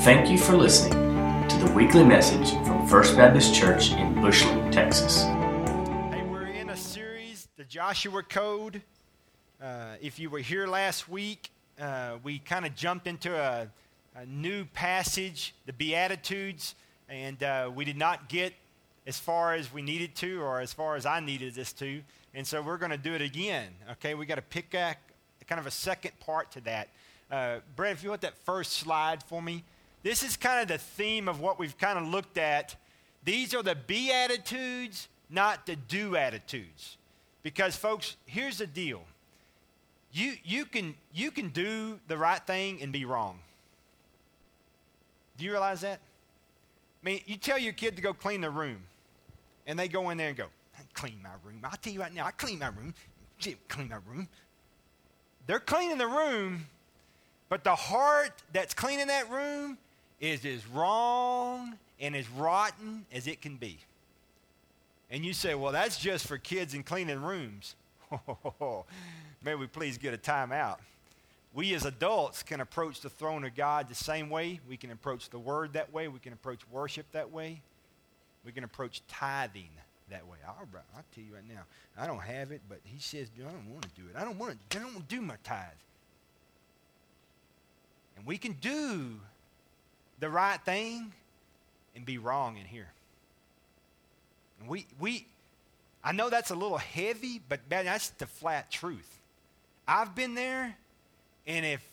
Thank you for listening to the weekly message from First Baptist Church in Bushland, Texas. Hey, we're in a series, the Joshua Code. Uh, if you were here last week, uh, we kind of jumped into a, a, new passage, the Beatitudes, and uh, we did not get as far as we needed to or as far as I needed this to. And so we're going to do it again. Okay, we got to pick a, kind of a second part to that. Uh, Brett, if you want that first slide for me. This is kind of the theme of what we've kind of looked at. These are the be attitudes, not the do attitudes. Because, folks, here's the deal you, you, can, you can do the right thing and be wrong. Do you realize that? I mean, you tell your kid to go clean the room, and they go in there and go, clean my room. I'll tell you right now, I clean my room. Clean my room. They're cleaning the room, but the heart that's cleaning that room is as wrong and as rotten as it can be. And you say, well, that's just for kids and cleaning rooms. May we please get a timeout. We as adults can approach the throne of God the same way. We can approach the Word that way. We can approach worship that way. We can approach tithing that way. Right, I'll tell you right now, I don't have it, but he says, I don't want to do it. I don't want to, I don't want to do my tithe. And we can do the right thing and be wrong in here. And we, we, I know that's a little heavy, but man, that's the flat truth. I've been there, and if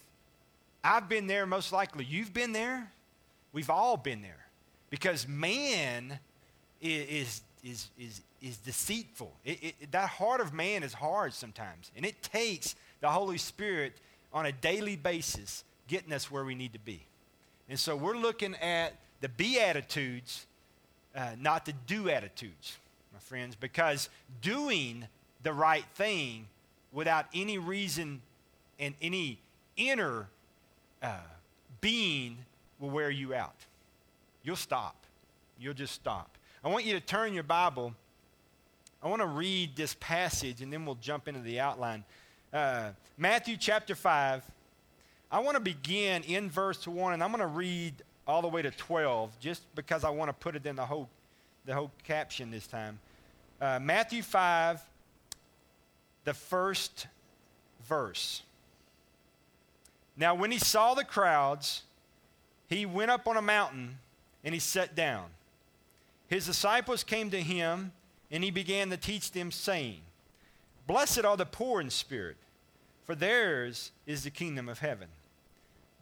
I've been there, most likely you've been there. We've all been there. Because man is, is, is, is deceitful. It, it, that heart of man is hard sometimes. And it takes the Holy Spirit on a daily basis getting us where we need to be. And so we're looking at the be attitudes, uh, not the do attitudes, my friends, because doing the right thing without any reason and any inner uh, being will wear you out. You'll stop. You'll just stop. I want you to turn your Bible. I want to read this passage and then we'll jump into the outline. Uh, Matthew chapter 5 I want to begin in verse 1, and I'm going to read all the way to 12 just because I want to put it in the whole, the whole caption this time. Uh, Matthew 5, the first verse. Now, when he saw the crowds, he went up on a mountain and he sat down. His disciples came to him, and he began to teach them, saying, Blessed are the poor in spirit, for theirs is the kingdom of heaven.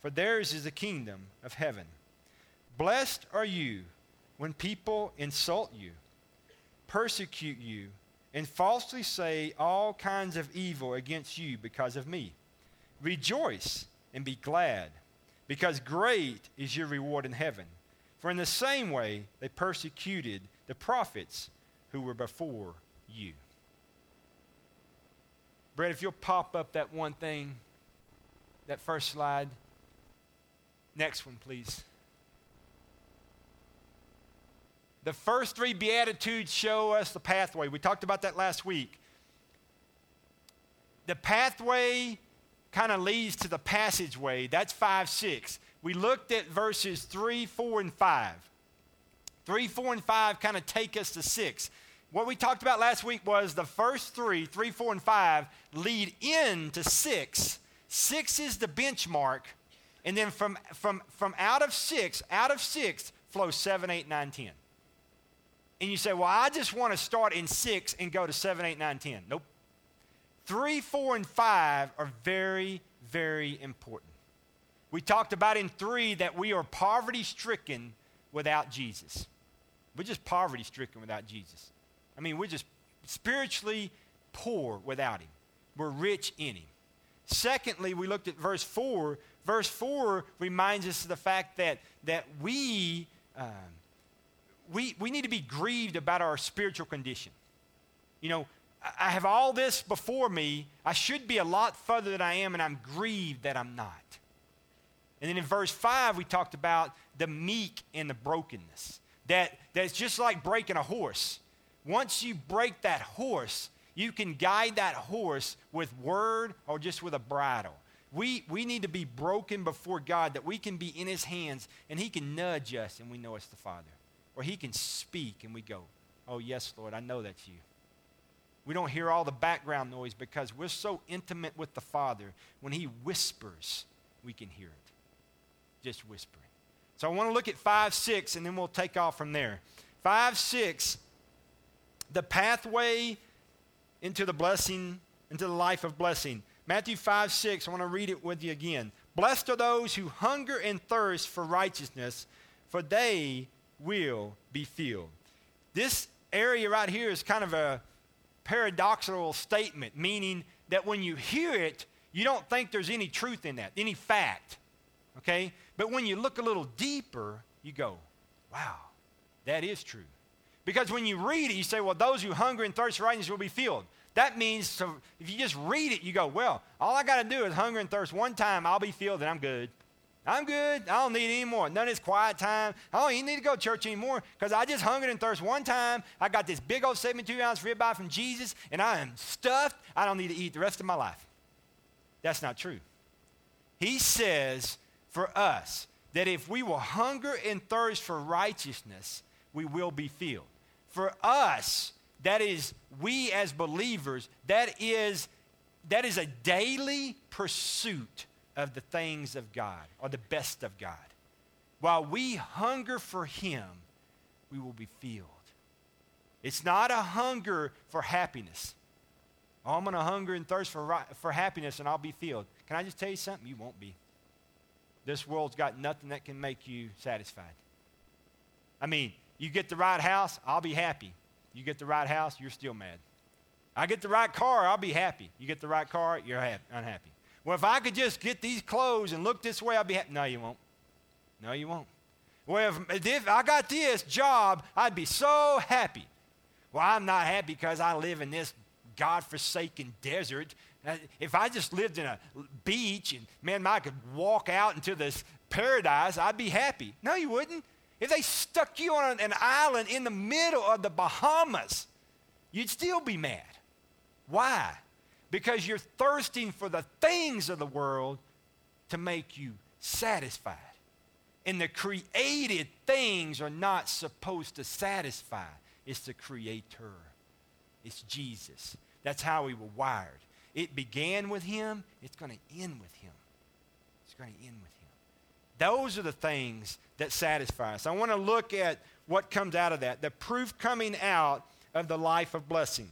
for theirs is the kingdom of heaven. Blessed are you when people insult you, persecute you, and falsely say all kinds of evil against you because of me. Rejoice and be glad, because great is your reward in heaven. For in the same way they persecuted the prophets who were before you. Brett, if you'll pop up that one thing, that first slide. Next one, please. The first three Beatitudes show us the pathway. We talked about that last week. The pathway kind of leads to the passageway. That's 5 6. We looked at verses 3, 4, and 5. 3, 4, and 5 kind of take us to 6. What we talked about last week was the first three, 3, 4, and 5, lead into 6. 6 is the benchmark and then from, from, from out of six, out of six flows seven, eight, nine, ten. And you say, well, I just want to start in six and go to seven, eight, nine, ten. Nope. Three, four, and five are very, very important. We talked about in three that we are poverty stricken without Jesus. We're just poverty stricken without Jesus. I mean, we're just spiritually poor without Him. We're rich in Him. Secondly, we looked at verse 4 Verse 4 reminds us of the fact that, that we, um, we, we need to be grieved about our spiritual condition. You know, I have all this before me. I should be a lot further than I am, and I'm grieved that I'm not. And then in verse 5, we talked about the meek and the brokenness. That, that it's just like breaking a horse. Once you break that horse, you can guide that horse with word or just with a bridle. We, we need to be broken before God that we can be in His hands and He can nudge us and we know it's the Father. Or He can speak and we go, Oh, yes, Lord, I know that's you. We don't hear all the background noise because we're so intimate with the Father. When He whispers, we can hear it. Just whispering. So I want to look at 5 6 and then we'll take off from there. 5 6, the pathway into the blessing, into the life of blessing. Matthew 5 6, I want to read it with you again. Blessed are those who hunger and thirst for righteousness, for they will be filled. This area right here is kind of a paradoxical statement, meaning that when you hear it, you don't think there's any truth in that, any fact. Okay? But when you look a little deeper, you go, wow, that is true. Because when you read it, you say, well, those who hunger and thirst for righteousness will be filled. That means if you just read it, you go, well, all I got to do is hunger and thirst one time, I'll be filled and I'm good. I'm good. I don't need any more. None of this quiet time. I don't even need to go to church anymore because I just hungered and thirst one time. I got this big old 72 ounce ribeye from Jesus and I am stuffed. I don't need to eat the rest of my life. That's not true. He says for us that if we will hunger and thirst for righteousness, we will be filled for us, that is, we as believers, that is, that is a daily pursuit of the things of God or the best of God. While we hunger for Him, we will be filled. It's not a hunger for happiness. Oh, I'm going to hunger and thirst for, for happiness and I'll be filled. Can I just tell you something? You won't be. This world's got nothing that can make you satisfied. I mean, you get the right house, I'll be happy. You get the right house, you're still mad. I get the right car, I'll be happy. You get the right car, you're happy, unhappy. Well, if I could just get these clothes and look this way, I'd be happy. No, you won't. No, you won't. Well, if, if I got this job, I'd be so happy. Well, I'm not happy because I live in this God-forsaken desert. Uh, if I just lived in a beach and, man, I could walk out into this paradise, I'd be happy. No, you wouldn't. If they stuck you on an island in the middle of the Bahamas, you'd still be mad. Why? Because you're thirsting for the things of the world to make you satisfied. And the created things are not supposed to satisfy, it's the Creator, it's Jesus. That's how we were wired. It began with Him, it's going to end with Him. It's going to end with Him. Those are the things that satisfy us. I want to look at what comes out of that, the proof coming out of the life of blessing.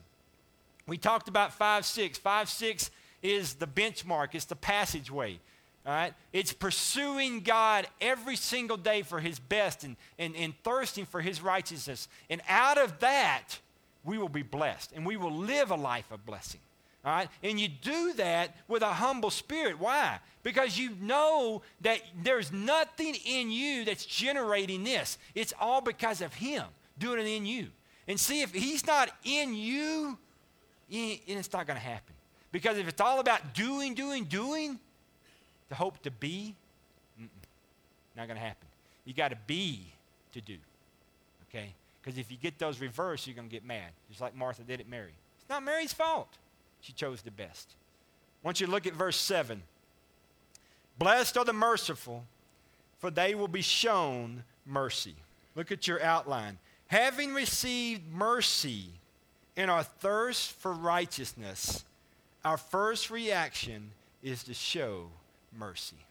We talked about 5 6. 5 6 is the benchmark, it's the passageway. All right? It's pursuing God every single day for His best and, and, and thirsting for His righteousness. And out of that, we will be blessed and we will live a life of blessing. All right? And you do that with a humble spirit. Why? Because you know that there's nothing in you that's generating this. It's all because of Him doing it in you. And see, if He's not in you, it's not going to happen. Because if it's all about doing, doing, doing, to hope to be, not going to happen. You got to be to do. Okay? Because if you get those reversed, you're going to get mad. Just like Martha did at Mary. It's not Mary's fault. She chose the best. I want you to look at verse 7. Blessed are the merciful, for they will be shown mercy. Look at your outline. Having received mercy in our thirst for righteousness, our first reaction is to show mercy.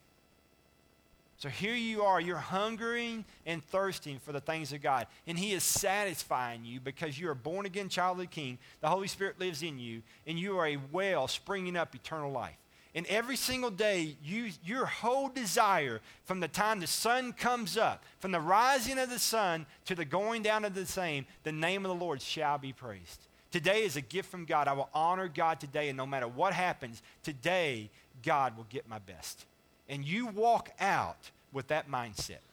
So here you are, you're hungering and thirsting for the things of God. And He is satisfying you because you're born again child of the King. The Holy Spirit lives in you, and you are a well springing up eternal life. And every single day, you, your whole desire from the time the sun comes up, from the rising of the sun to the going down of the same, the name of the Lord shall be praised. Today is a gift from God. I will honor God today, and no matter what happens, today God will get my best. and you walk out with that mindset,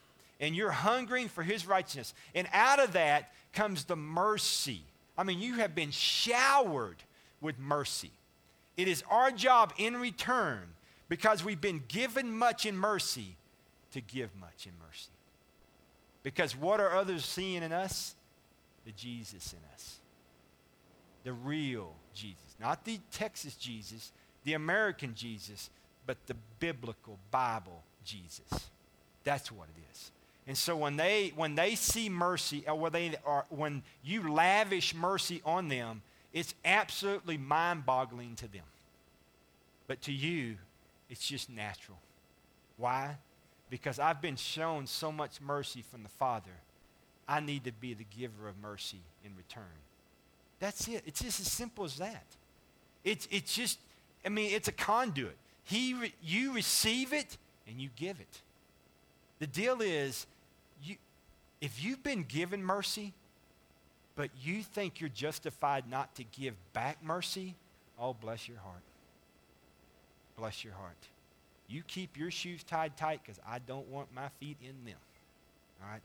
and you're hungering for His righteousness, and out of that comes the mercy. I mean, you have been showered with mercy. It is our job in return, because we've been given much in mercy, to give much in mercy. Because what are others seeing in us? The Jesus in us. The real Jesus. Not the Texas Jesus, the American Jesus, but the biblical Bible Jesus. That's what it is. And so when they when they see mercy or when they are when you lavish mercy on them, it's absolutely mind-boggling to them. But to you, it's just natural. Why? Because I've been shown so much mercy from the Father. I need to be the giver of mercy in return. That's it. It's just as simple as that. It's, it's just, I mean, it's a conduit. He re, you receive it and you give it. The deal is, you, if you've been given mercy, but you think you're justified not to give back mercy, oh, bless your heart. Bless your heart. You keep your shoes tied tight because I don't want my feet in them. All right?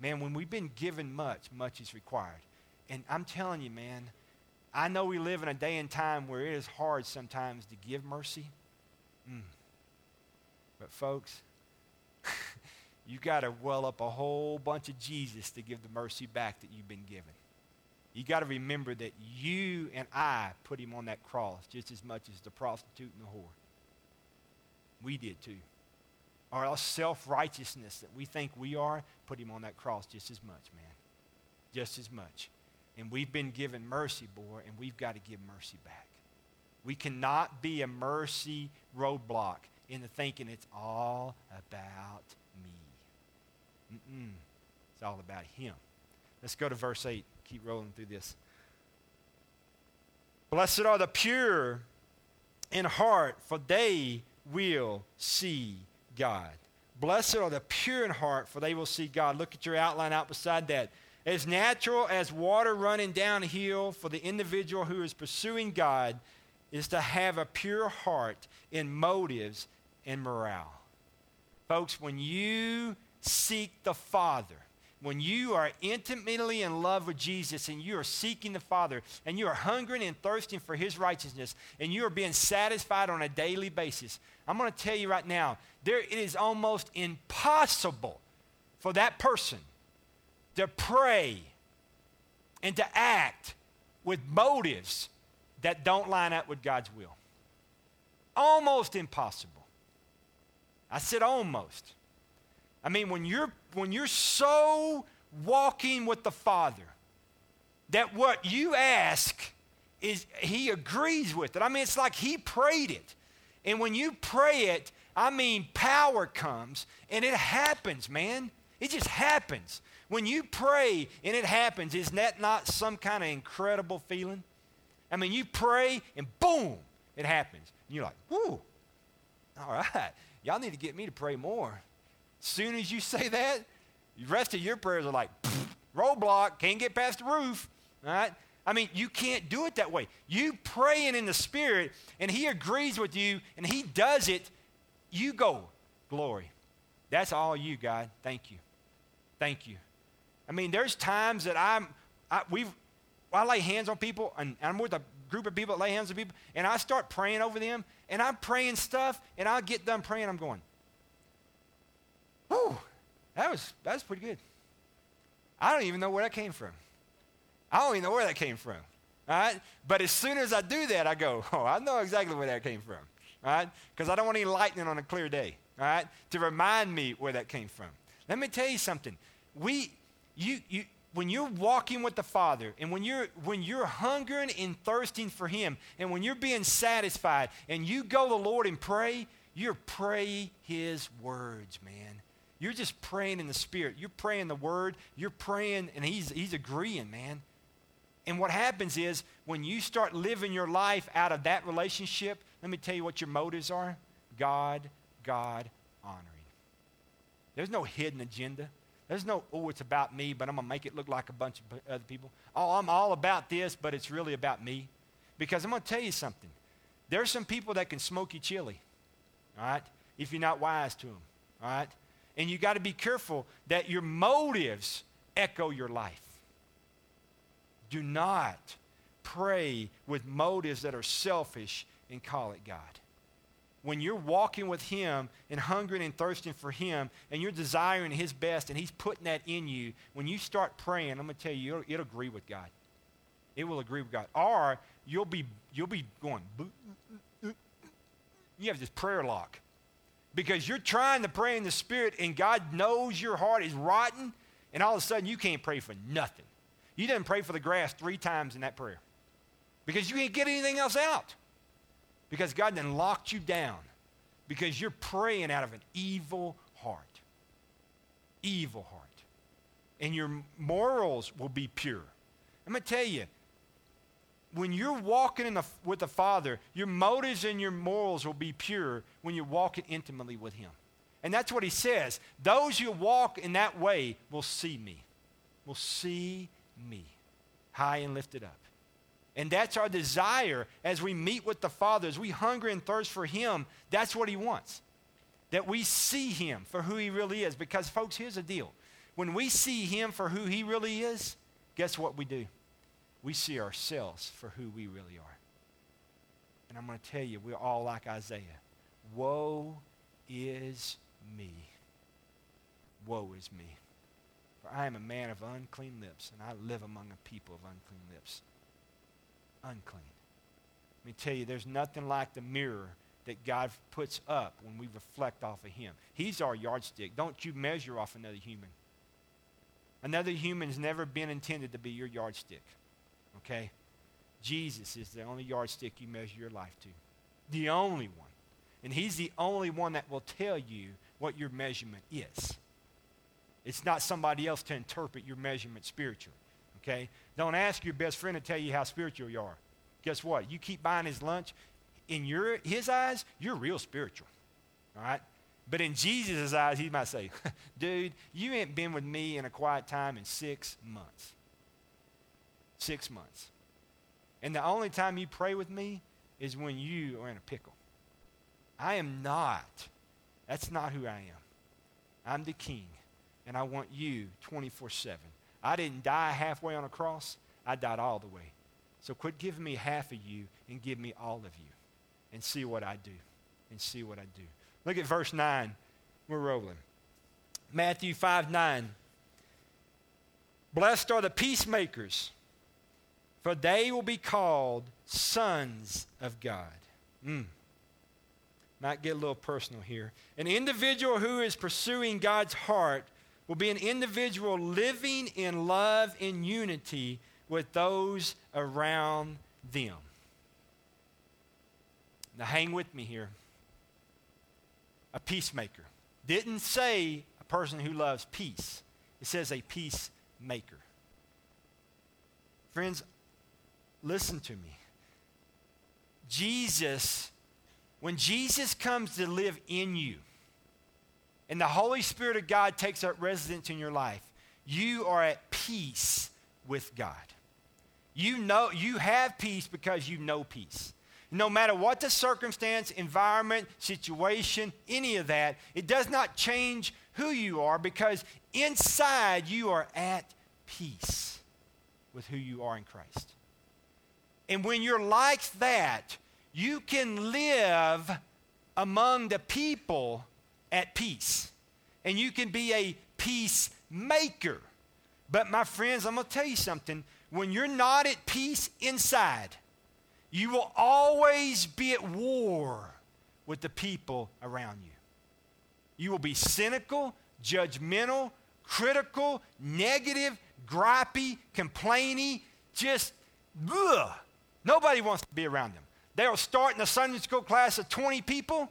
Man, when we've been given much, much is required. And I'm telling you, man, I know we live in a day and time where it is hard sometimes to give mercy. Mm. But, folks, you got to well up a whole bunch of Jesus to give the mercy back that you've been given. You got to remember that you and I put him on that cross just as much as the prostitute and the whore. We did too. Our self righteousness that we think we are, put him on that cross just as much, man. Just as much. And we've been given mercy, boy, and we've got to give mercy back. We cannot be a mercy roadblock into thinking it's all about. Mm-mm. It's all about Him. Let's go to verse 8. Keep rolling through this. Blessed are the pure in heart, for they will see God. Blessed are the pure in heart, for they will see God. Look at your outline out beside that. As natural as water running downhill for the individual who is pursuing God is to have a pure heart in motives and morale. Folks, when you seek the Father, when you are intimately in love with Jesus and you are seeking the Father and you are hungering and thirsting for His righteousness and you are being satisfied on a daily basis, I'm going to tell you right now, there, it is almost impossible for that person to pray and to act with motives that don't line up with God's will. Almost impossible. I said almost. I mean, when you're, when you're so walking with the Father that what you ask is He agrees with it. I mean, it's like He prayed it. And when you pray it, I mean, power comes and it happens, man. It just happens. When you pray and it happens, isn't that not some kind of incredible feeling? I mean, you pray and boom, it happens. And you're like, whoo, all right. Y'all need to get me to pray more. Soon as you say that, the rest of your prayers are like, roadblock, can't get past the roof. All right? I mean, you can't do it that way. You praying in the Spirit, and He agrees with you, and He does it, you go, glory. That's all you, God. Thank you. Thank you. I mean, there's times that I'm, I, we've, I lay hands on people, and, I'm with a group of people that lay hands on people, and I start praying over them, and I'm praying stuff, and I get done praying, I'm going, Whew, that was, that was pretty good. I don't even know where that came from. I don't even know where that came from. All right? But as soon as I do that, I go, oh, I know exactly where that came from. All right? Because I don't want any lightning on a clear day. All right? To remind me where that came from. Let me tell you something. We, you, you, when you're walking with the Father and when you're, when you're hungering and thirsting for Him and when you're being satisfied and you go to the Lord and pray, you're praying His words, man. You're just praying in the Spirit. You're praying the Word. You're praying, and He's, he's agreeing, man. And what happens is when you start living your life out of that relationship, let me tell you what your motives are God, God honoring. There's no hidden agenda. There's no, oh, it's about me, but I'm going to make it look like a bunch of other people. Oh, I'm all about this, but it's really about me. Because I'm going to tell you something. There's some people that can smoke you chili, all right? if you're not wise to them. All right? And you got to be careful that your motives echo your life. Do not pray with motives that are selfish and call it God. When you're walking with Him and hungering and thirsting for Him and you're desiring His best and He's putting that in you, when you start praying, I'm going to tell you, it'll, it'll, agree with God. It will agree with God. Or you'll be, you'll be going, you have this prayer lock because you're trying to pray in the Spirit and God knows your heart is rotten and all of a sudden you can't pray for nothing. You didn't pray for the grass three times in that prayer because you can't get anything else out. Because God then locked you down because you're praying out of an evil heart. Evil heart. And your morals will be pure. I'm going to tell you, when you're walking the, with the Father, your motives and your morals will be pure when you're walking intimately with Him. And that's what He says. Those who walk in that way will see me, will see me high and lifted up. And that's our desire as we meet with the Father, as we hunger and thirst for Him. That's what He wants. That we see Him for who He really is. Because, folks, here's the deal when we see Him for who He really is, guess what we do? We see ourselves for who we really are. And I'm going to tell you, we're all like Isaiah. Woe is me. Woe is me. For I am a man of unclean lips, and I live among a people of unclean lips unclean. Let me tell you, there's nothing like the mirror that God puts up when we reflect off of Him. He's our yardstick. Don't you measure off another human. Another human's never been intended to be your yardstick. Okay? Jesus is the only yardstick you measure your life to. The only one. And He's the only one that will tell you what your measurement is. It's not somebody else to interpret your measurement spiritually okay? Don't ask your best friend to tell you how spiritual you are. Guess what? You keep buying his lunch. In your, his eyes, you're real spiritual, all right? But in Jesus' eyes, he might say, dude, you ain't been with me in a quiet time in six months. Six months. And the only time you pray with me is when you are in a pickle. I am not. That's not who I am. I'm the king, and I want you 24 7. I didn't die halfway on a cross, I died all the way. So quit giving me half of you and give me all of you and see what I do. And see what I do. Look at verse 9. We're rolling. Matthew 5 9. Blessed are the peacemakers, for they will be called sons of God. Mm. Might get a little personal here. An individual who is pursuing God's heart will be an individual living in love and unity with those around them. Now, hang with me here. A peacemaker. Didn't say a person who loves peace, it says a peacemaker. Friends, listen to me. Jesus, when Jesus comes to live in you, and the Holy Spirit of God takes up residence in your life, you are at peace with God. You know you have peace because you know peace. No matter what the circumstance, environment, situation, any of that, it does not change who you are because inside you are at peace with who you are in Christ. And when you're like that, you can live among the people at peace. And you can be a peacemaker. But my friends, I'm going to tell you something. When you're not at peace inside, you will always be at war with the people around you. You will be cynical, judgmental, critical, negative, gripey, complaining, just ugh. Nobody wants to be around them. They'll start in a Sunday school class of 20 people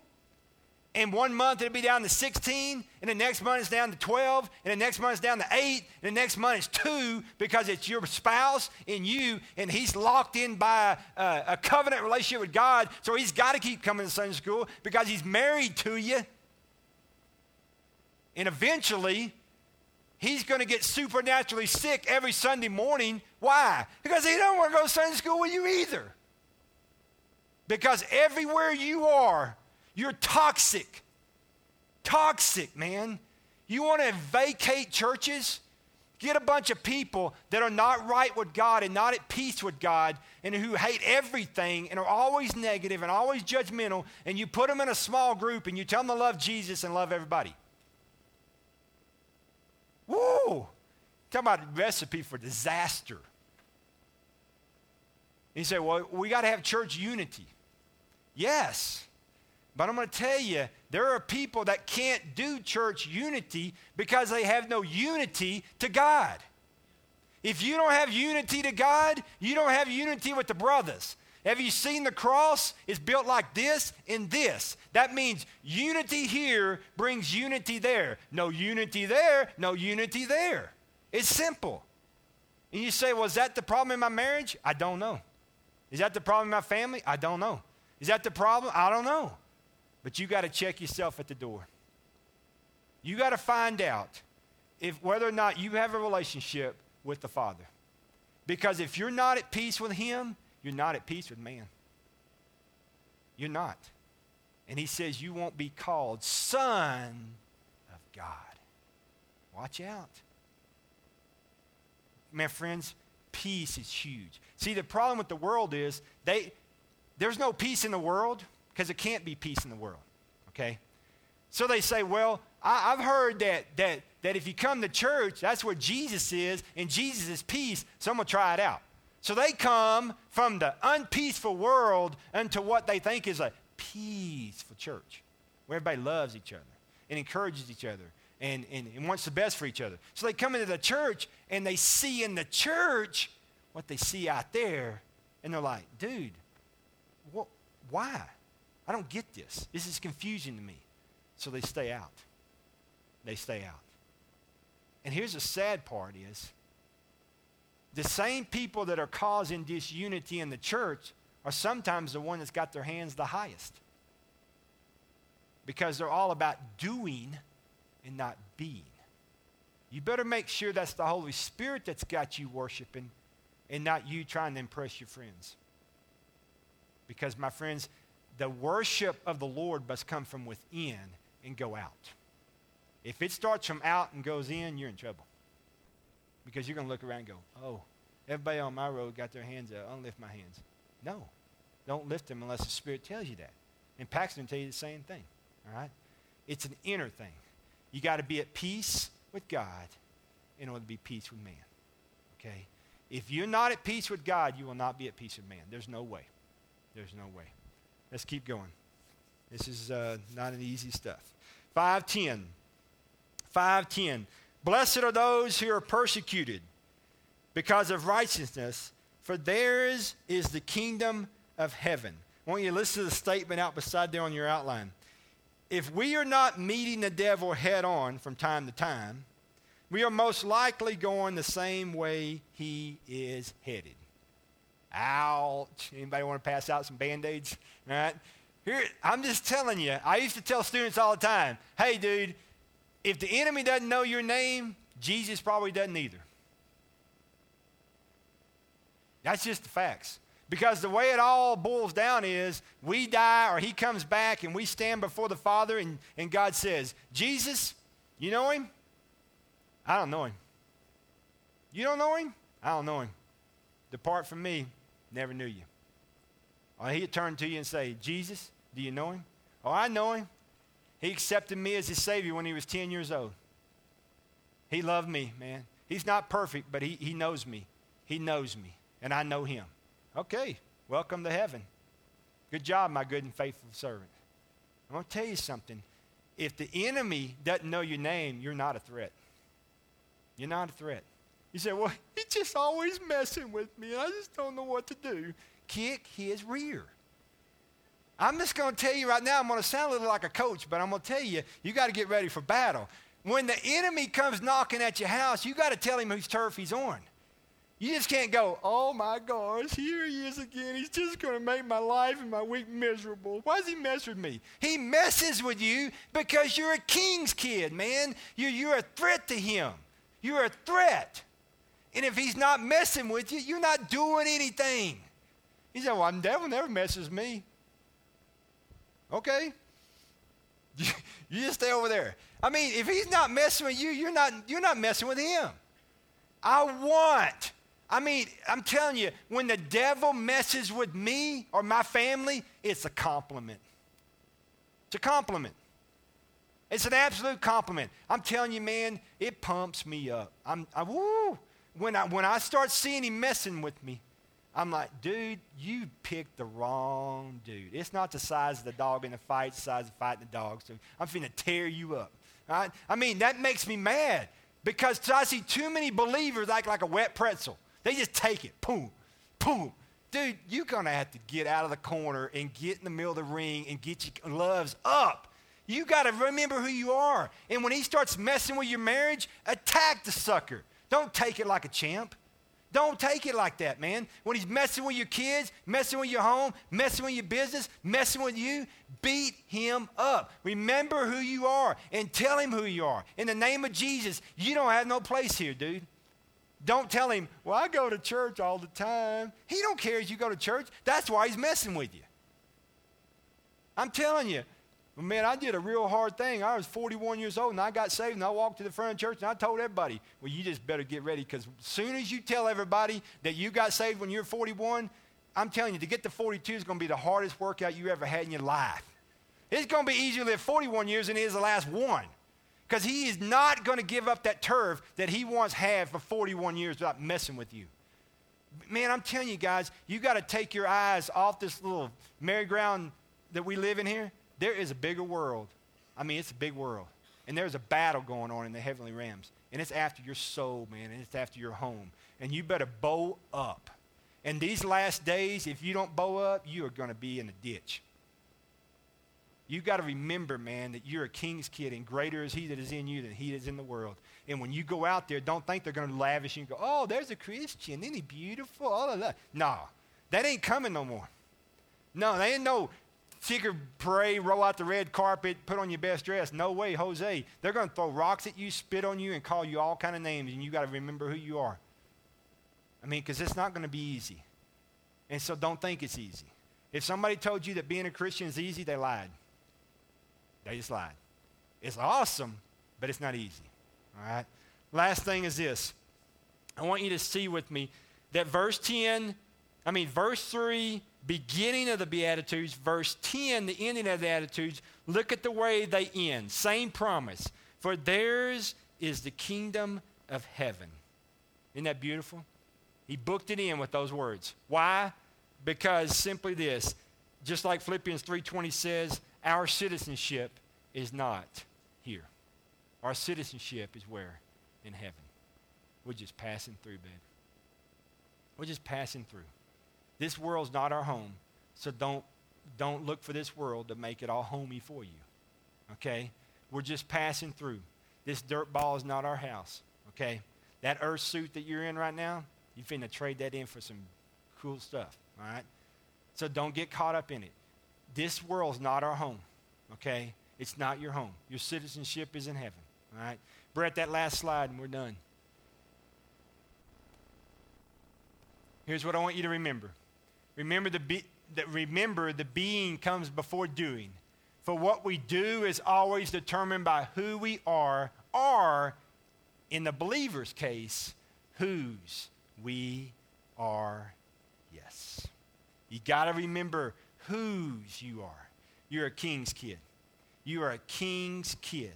and one month it'll be down to 16, and the next month it's down to 12, and the next month it's down to 8, and the next month it's 2 because it's your spouse and you, and he's locked in by a, a covenant relationship with God, so he's got to keep coming to Sunday school because he's married to you. And eventually, he's going to get supernaturally sick every Sunday morning. Why? Because he don't want to go to Sunday school with you either. Because everywhere you are, you're toxic toxic, man. You want to vacate churches? Get a bunch of people that are not right with God and not at peace with God and who hate everything and are always negative and always judgmental, and you put them in a small group and you tell them to love Jesus and love everybody. Woo! Talk about a recipe for disaster. you say, well, we got to have church unity. Yes. But I'm going to tell you, there are people that can't do church unity because they have no unity to God. If you don't have unity to God, you don't have unity with the brothers. Have you seen the cross? It's built like this and this. That means unity here brings unity there. No unity there, no unity there. It's simple. And you say, well, is that the problem in my marriage? I don't know. Is that the problem in my family? I don't know. Is that the problem? I don't know. But you got to check yourself at the door. You got to find out if whether or not you have a relationship with the Father. Because if you're not at peace with Him, you're not at peace with man. You're not. And He says you won't be called Son of God. Watch out. Man, friends, peace is huge. See, the problem with the world is they, there's no peace in the world because it can't be peace in the world. Okay? So they say, well, I, have heard that, that, that if you come to church, that's where Jesus is, and Jesus is peace, so I'm going to try it out. So they come from the unpeaceful world into what they think is a peaceful church, where everybody loves each other and encourages each other and, and, and wants the best for each other. So they come into the church and they see in the church what they see out there, and they're like, dude, what, why? I don't get this. This is confusing to me. So they stay out. They stay out. And here's the sad part is the same people that are causing disunity in the church are sometimes the one that's got their hands the highest. Because they're all about doing and not being. You better make sure that's the Holy Spirit that's got you worshiping and not you trying to impress your friends. Because, my friends, the worship of the Lord must come from within and go out. If it starts from out and goes in, you're in trouble. Because you're going to look around and go, oh, everybody on my road got their hands up. Don't lift my hands. No. Don't lift them unless the Spirit tells you that. And Paxton tell you the same thing. All right? It's an inner thing. You got to be at peace with God in order to be peace with man. Okay? If you're not at peace with God, you will not be at peace with man. There's no way. There's no way. Let's keep going. This is uh, not an easy stuff. 510. 510. Blessed are those who are persecuted because of righteousness, for theirs is the kingdom of heaven. I want you to listen to the statement out beside there on your outline. If we are not meeting the devil head on from time to time, we are most likely going the same way he is headed. Ouch. Anybody want to pass out some band-aids? All right. Here, I'm just telling you, I used to tell students all the time, hey, dude, if the enemy doesn't know your name, Jesus probably doesn't either. That's just the facts. Because the way it all boils down is we die or he comes back and we stand before the Father and, and God says, Jesus, you know him? I don't know him. You don't know him? I don't know him. Depart from me, never knew you. Or he'd turn to you and say, Jesus, do you know him? Oh, I know him. He accepted me as his Savior when he was 10 years old. He loved me, man. He's not perfect, but he, he knows me. He knows me, and I know him. Okay, welcome to heaven. Good job, my good and faithful servant. I'm going to tell you something. If the enemy doesn't know your name, you're not a threat. You're not a threat. You say, well, he's just always messing with me. I just don't know what to do. Kick his rear. I'm just going to tell you right now, I'm going to sound a little like a coach, but I'm going to tell you, you got to get ready for battle. When the enemy comes knocking at your house, you got to tell him whose turf he's on. You just can't go, oh my gosh, here he is again. He's just going to make my life and my week miserable. Why does he mess with me? He messes with you because you're a king's kid, man. You're, you're a threat to him. You're a threat. And if he's not messing with you, you're not doing anything. He said, well, the devil never messes me. Okay. you just stay over there. I mean, if he's not messing with you, you're not, you're not messing with him. I want. I mean, I'm telling you, when the devil messes with me or my family, it's a compliment. It's a compliment. It's an absolute compliment. I'm telling you, man, it pumps me up. I'm, I, woo. When I, when I start seeing him messing with me, I'm like, dude, you picked the wrong dude. It's not the size of the dog in the fight, the size of fighting the dog. So I'm finna tear you up. Right? I mean, that makes me mad because I see too many believers act like a wet pretzel. They just take it, boom, boom. Dude, you're gonna have to get out of the corner and get in the middle of the ring and get your gloves up. You got to remember who you are. And when he starts messing with your marriage, attack the sucker. Don't take it like a champ. Don't take it like that, man. When he's messing with your kids, messing with your home, messing with your business, messing with you, beat him up. Remember who you are and tell him who you are. In the name of Jesus, you don't have no place here, dude. Don't tell him, well, I go to church all the time. He don't care if you go to church. That's why he's messing with you. I'm telling you, man, I did a real hard thing. I was 41 years old and I got saved and I walked to the front of church and I told everybody, well, you just better get ready because as soon as you tell everybody that you got saved when you're 41, I'm telling you, to get to 42 is going to be the hardest workout you ever had in your life. It's going to be easier to live 41 years than it is the last one because he is not going to give up that turf that he once had for 41 years without messing with you. Man, I'm telling you guys, you got to take your eyes off this little merry-go-round that we live in here there is a bigger world. I mean, it's a big world. And there's a battle going on in the heavenly realms. And it's after your soul, man, and it's after your home. And you better bow up. And these last days, if you don't bow up, you are going to be in a ditch. You got to remember, man, that you're a king's kid, and greater is he that is in you than he that is in the world. And when you go out there, don't think they're going to lavish you and go, oh, there's a Christian. Isn't he beautiful? All of that. No, that ain't coming no more. No, they ain't no secret pray, roll out the red carpet, put on your best dress. No way, Jose. They're going to throw rocks at you, spit on you, and call you all kind of names, and you got to remember who you are. I mean, because it's not going to be easy. And so don't think it's easy. If somebody told you that being a Christian is easy, they lied. They just lied. It's awesome, but it's not easy. All right? Last thing is this. I want you to see with me that verse 10, I mean, verse 3 beginning of the Beatitudes, verse 10, the ending of the Beatitudes, look at the way they end. Same promise. For theirs is the kingdom of heaven. Isn't that beautiful? He booked it in with those words. Why? Because simply this, just like Philippians 3:20 says, our citizenship is not here. Our citizenship is where? In heaven. We're just passing through, babe. We're just passing through. This world's not our home, so don't, don't look for this world to make it all homey for you. Okay? We're just passing through. This dirt ball is not our house. Okay? That earth suit that you're in right now, you finna trade that in for some cool stuff. All right? So don't get caught up in it. This world's not our home. Okay? It's not your home. Your citizenship is in heaven. All right? Brett, that last slide, and we're done. Here's what I want you to remember Remember the, be, that remember the being comes before doing. For what we do is always determined by who we are, or in the believer's case, whose we are. Yes. You got to remember whose you are. You're a king's kid. You are a king's kid,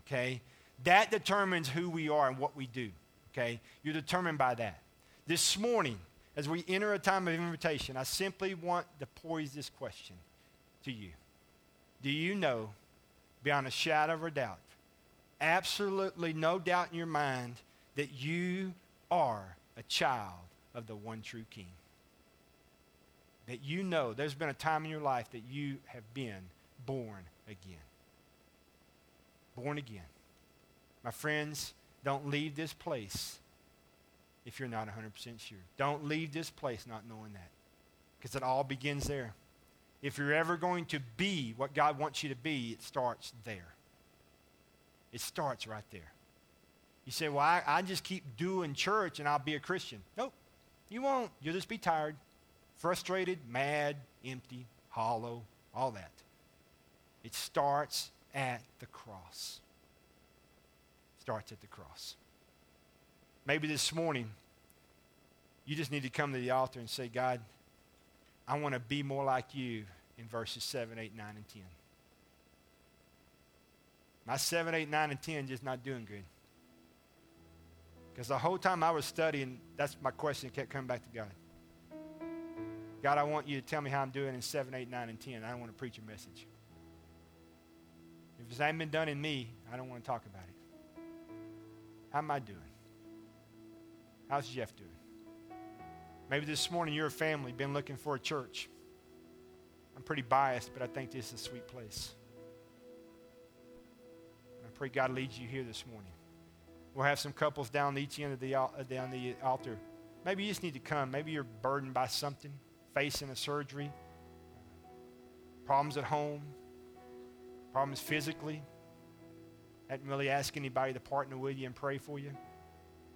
okay? That determines who we are and what we do, okay? You're determined by that. This morning, as we enter a time of invitation, I simply want to pose this question to you. Do you know, beyond a shadow of a doubt, absolutely no doubt in your mind, that you are a child of the one true King? That you know there's been a time in your life that you have been born again. Born again. My friends, don't leave this place if you're not 100% sure. Don't leave this place not knowing that because it all begins there. If you're ever going to be what God wants you to be, it starts there. It starts right there. You say, well, I, I just keep doing church and I'll be a Christian. Nope, you won't. You'll just be tired, frustrated, mad, empty, hollow, all that. It starts at the cross. Starts at the cross. Maybe this morning, you just need to come to the altar and say, God, I want to be more like you in verses 7, 8, 9, and 10. My 7, 8, 9, and 10 just not doing good. Because the whole time I was studying, that's my question kept coming back to God. God, I want you to tell me how I'm doing in 7, 8, 9, and 10. I don't want to preach a message. If it hasn't been done in me, I don't want to talk about it. How am I doing? How's Jeff doing? Maybe this morning you're a family, been looking for a church. I'm pretty biased, but I think this is a sweet place. I pray God leads you here this morning. We'll have some couples down each end of the, uh, down the altar. Maybe you just need to come. Maybe you're burdened by something facing a surgery, problems at home, problems physically. Hadn't really ask anybody to partner with you and pray for you.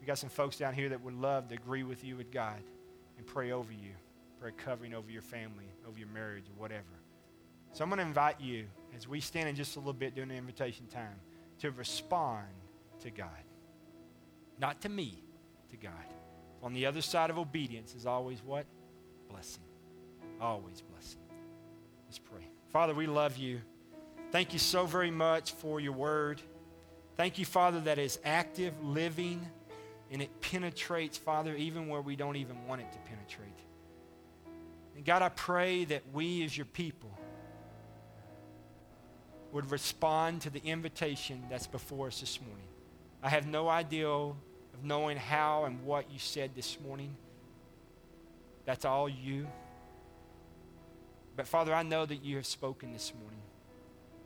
We got some folks down here that would love to agree with you with God and pray over you, pray covering over your family, over your marriage, or whatever. So I'm going to invite you, as we stand in just a little bit during the invitation time, to respond to God. Not to me, to God. On the other side of obedience is always what? Blessing. Always blessing. Let's pray. Father, we love you. Thank you so very much for your word. Thank you, Father, that is active, living, and it penetrates, Father, even where we don't even want it to penetrate. And God, I pray that we as your people would respond to the invitation that's before us this morning. I have no idea of knowing how and what you said this morning. That's all you. But Father, I know that you have spoken this morning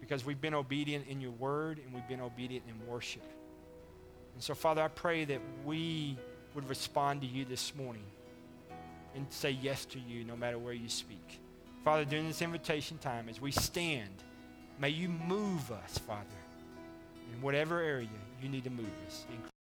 because we've been obedient in your word and we've been obedient in worship. And so, Father, I pray that we would respond to you this morning and say yes to you no matter where you speak. Father, during this invitation time, as we stand, may you move us, Father, in whatever area you need to move us. In